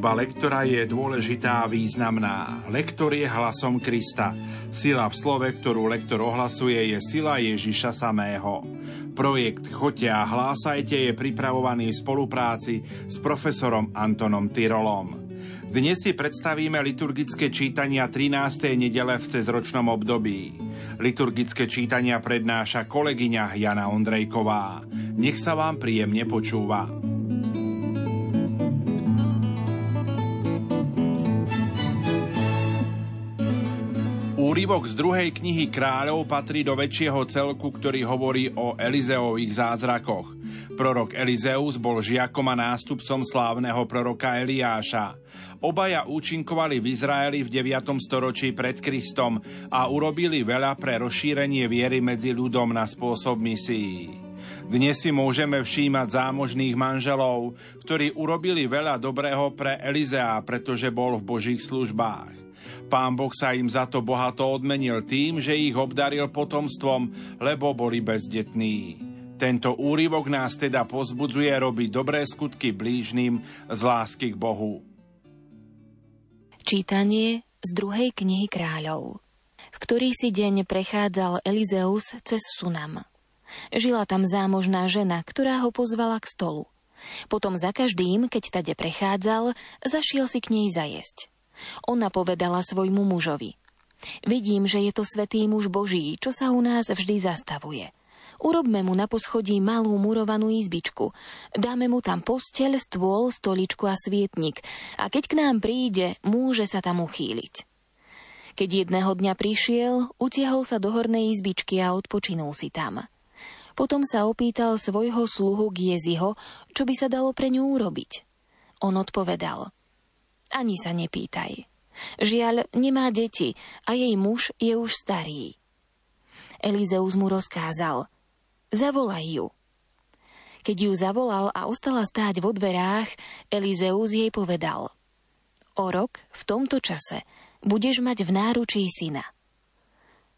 Služba lektora je dôležitá a významná. Lektor je hlasom Krista. Sila v slove, ktorú lektor ohlasuje, je sila Ježiša samého. Projekt Choďte a hlásajte je pripravovaný v spolupráci s profesorom Antonom Tyrolom. Dnes si predstavíme liturgické čítania 13. nedele v cezročnom období. Liturgické čítania prednáša kolegyňa Jana Ondrejková. Nech sa vám príjemne počúva. Úryvok z druhej knihy kráľov patrí do väčšieho celku, ktorý hovorí o Elizeových zázrakoch. Prorok Elizeus bol žiakom a nástupcom slávneho proroka Eliáša. Obaja účinkovali v Izraeli v 9. storočí pred Kristom a urobili veľa pre rozšírenie viery medzi ľudom na spôsob misií. Dnes si môžeme všímať zámožných manželov, ktorí urobili veľa dobrého pre Elizea, pretože bol v Božích službách. Pán Boh sa im za to bohato odmenil tým, že ich obdaril potomstvom, lebo boli bezdetní. Tento úryvok nás teda pozbudzuje robiť dobré skutky blížnym z lásky k Bohu. Čítanie z druhej knihy kráľov. V ktorý si deň prechádzal Elizeus cez Sunam. Žila tam zámožná žena, ktorá ho pozvala k stolu. Potom za každým, keď tade prechádzal, zašiel si k nej zajesť. Ona povedala svojmu mužovi. Vidím, že je to svetý muž Boží, čo sa u nás vždy zastavuje. Urobme mu na poschodí malú murovanú izbičku. Dáme mu tam posteľ, stôl, stoličku a svietnik. A keď k nám príde, môže sa tam uchýliť. Keď jedného dňa prišiel, utiahol sa do hornej izbičky a odpočinul si tam. Potom sa opýtal svojho sluhu Gieziho, čo by sa dalo pre ňu urobiť. On odpovedal – ani sa nepýtaj. Žiaľ, nemá deti a jej muž je už starý. Elizeus mu rozkázal, zavolaj ju. Keď ju zavolal a ostala stáť vo dverách, Elizeus jej povedal, o rok v tomto čase budeš mať v náručí syna.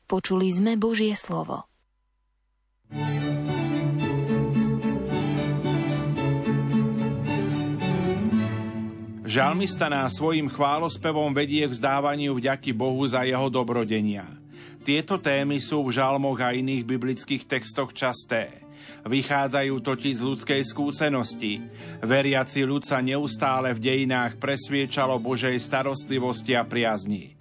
Počuli sme Božie slovo. thank you Žalmista nás svojim chválospevom vedie k vzdávaniu vďaky Bohu za jeho dobrodenia. Tieto témy sú v žalmoch a iných biblických textoch časté. Vychádzajú totiž z ľudskej skúsenosti. Veriaci ľud sa neustále v dejinách presviečalo Božej starostlivosti a priazni.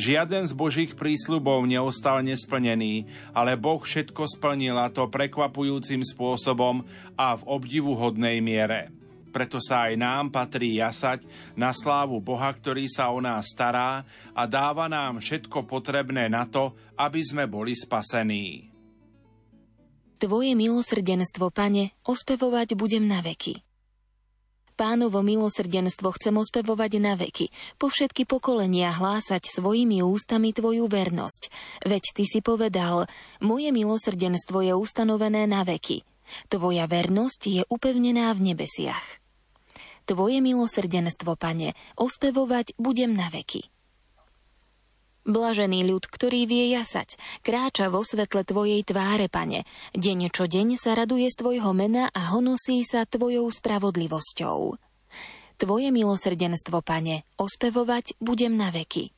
Žiaden z Božích prísľubov neostal nesplnený, ale Boh všetko splnil a to prekvapujúcim spôsobom a v obdivuhodnej miere preto sa aj nám patrí jasať na slávu Boha, ktorý sa o nás stará a dáva nám všetko potrebné na to, aby sme boli spasení. Tvoje milosrdenstvo, Pane, ospevovať budem na veky. Pánovo milosrdenstvo chcem ospevovať na veky, po všetky pokolenia hlásať svojimi ústami Tvoju vernosť. Veď Ty si povedal, moje milosrdenstvo je ustanovené na veky. Tvoja vernosť je upevnená v nebesiach. Tvoje milosrdenstvo, Pane, ospevovať budem na veky. Blažený ľud, ktorý vie jasať, kráča vo svetle Tvojej tváre, Pane. Deň čo deň sa raduje z Tvojho mena a honosí sa Tvojou spravodlivosťou. Tvoje milosrdenstvo, Pane, ospevovať budem na veky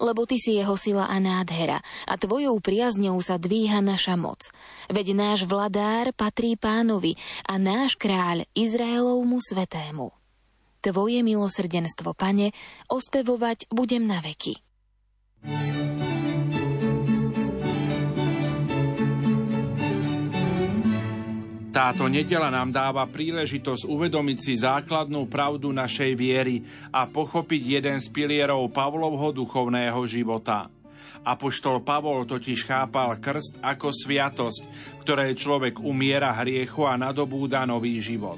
lebo Ty si jeho sila a nádhera a Tvojou priazňou sa dvíha naša moc. Veď náš vladár patrí pánovi a náš kráľ Izraelovmu svetému. Tvoje milosrdenstvo, Pane, ospevovať budem na veky. Táto nedela nám dáva príležitosť uvedomiť si základnú pravdu našej viery a pochopiť jeden z pilierov Pavlovho duchovného života. Apoštol Pavol totiž chápal krst ako sviatosť, ktoré človek umiera hriechu a nadobúda nový život.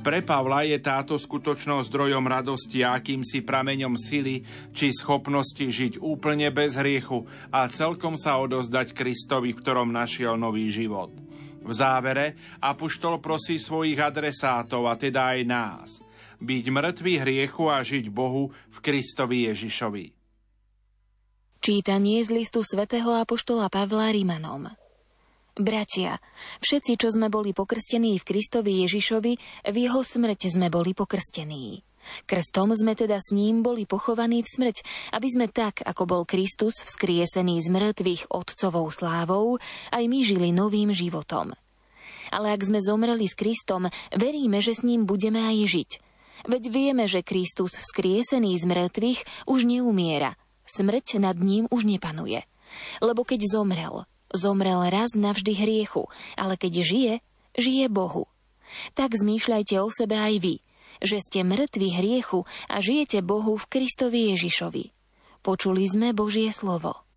Pre Pavla je táto skutočnosť zdrojom radosti a akýmsi prameňom sily či schopnosti žiť úplne bez hriechu a celkom sa odozdať Kristovi, v ktorom našiel nový život. V závere Apoštol prosí svojich adresátov, a teda aj nás, byť mŕtvý hriechu a žiť Bohu v Kristovi Ježišovi. Čítanie z listu svätého Apoštola Pavla Rimanom Bratia, všetci, čo sme boli pokrstení v Kristovi Ježišovi, v jeho smrť sme boli pokrstení. Krstom sme teda s ním boli pochovaní v smrť, aby sme tak, ako bol Kristus vzkriesený z mŕtvych Otcovou slávou, aj my žili novým životom. Ale ak sme zomreli s Kristom, veríme, že s ním budeme aj žiť. Veď vieme, že Kristus vzkriesený z mŕtvych už neumiera. Smrť nad ním už nepanuje. Lebo keď zomrel, zomrel raz navždy hriechu, ale keď žije, žije Bohu. Tak zmýšľajte o sebe aj vy – že ste mŕtvi hriechu a žijete Bohu v Kristovi Ježišovi. Počuli sme Božie slovo.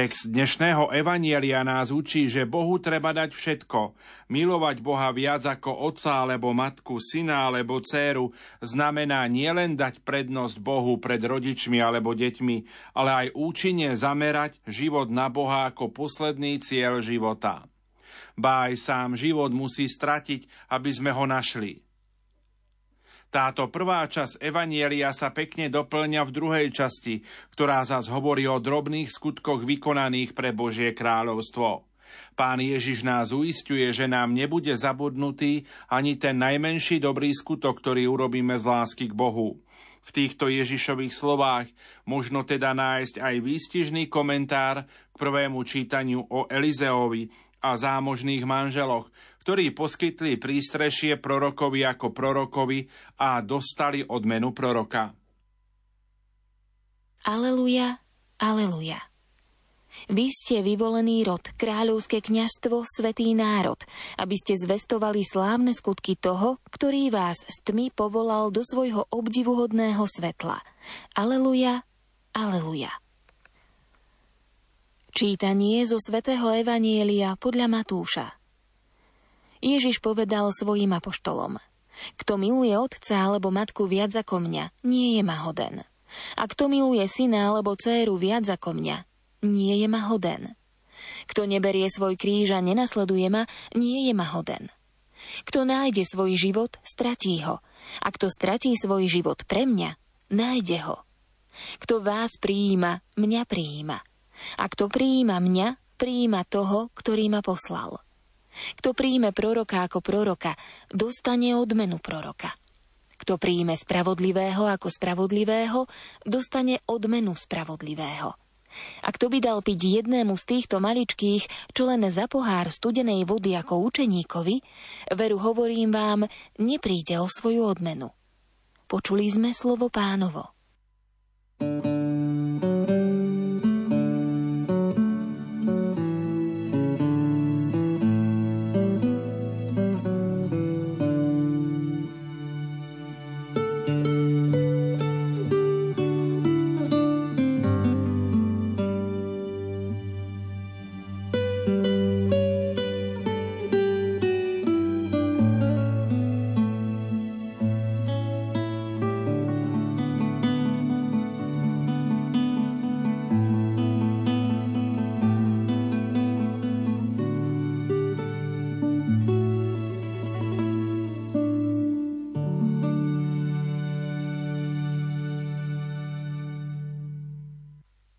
Text dnešného evanielia nás učí, že Bohu treba dať všetko. Milovať Boha viac ako otca alebo matku, syna alebo dceru znamená nielen dať prednosť Bohu pred rodičmi alebo deťmi, ale aj účinne zamerať život na Boha ako posledný cieľ života. Ba aj sám život musí stratiť, aby sme ho našli. Táto prvá časť Evanielia sa pekne doplňa v druhej časti, ktorá zas hovorí o drobných skutkoch vykonaných pre Božie kráľovstvo. Pán Ježiš nás uistuje, že nám nebude zabudnutý ani ten najmenší dobrý skutok, ktorý urobíme z lásky k Bohu. V týchto Ježišových slovách možno teda nájsť aj výstižný komentár k prvému čítaniu o Elizeovi a zámožných manželoch, ktorí poskytli prístrešie prorokovi ako prorokovi a dostali odmenu proroka. Aleluja, aleluja. Vy ste vyvolený rod, kráľovské kňastvo, svetý národ, aby ste zvestovali slávne skutky toho, ktorý vás s tmy povolal do svojho obdivuhodného svetla. Aleluja, aleluja. Čítanie zo svätého Evanielia podľa Matúša. Ježiš povedal svojim apoštolom. Kto miluje otca alebo matku viac ako mňa, nie je ma hoden. A kto miluje syna alebo dceru viac ako mňa, nie je ma hoden. Kto neberie svoj kríž a nenasleduje ma, nie je ma hoden. Kto nájde svoj život, stratí ho. A kto stratí svoj život pre mňa, nájde ho. Kto vás prijíma, mňa prijíma. A kto prijíma mňa, prijíma toho, ktorý ma poslal. Kto príjme proroka ako proroka, dostane odmenu proroka. Kto príjme spravodlivého ako spravodlivého, dostane odmenu spravodlivého. A kto by dal piť jednému z týchto maličkých, čo len za pohár studenej vody ako učeníkovi, veru hovorím vám, nepríde o svoju odmenu. Počuli sme slovo pánovo.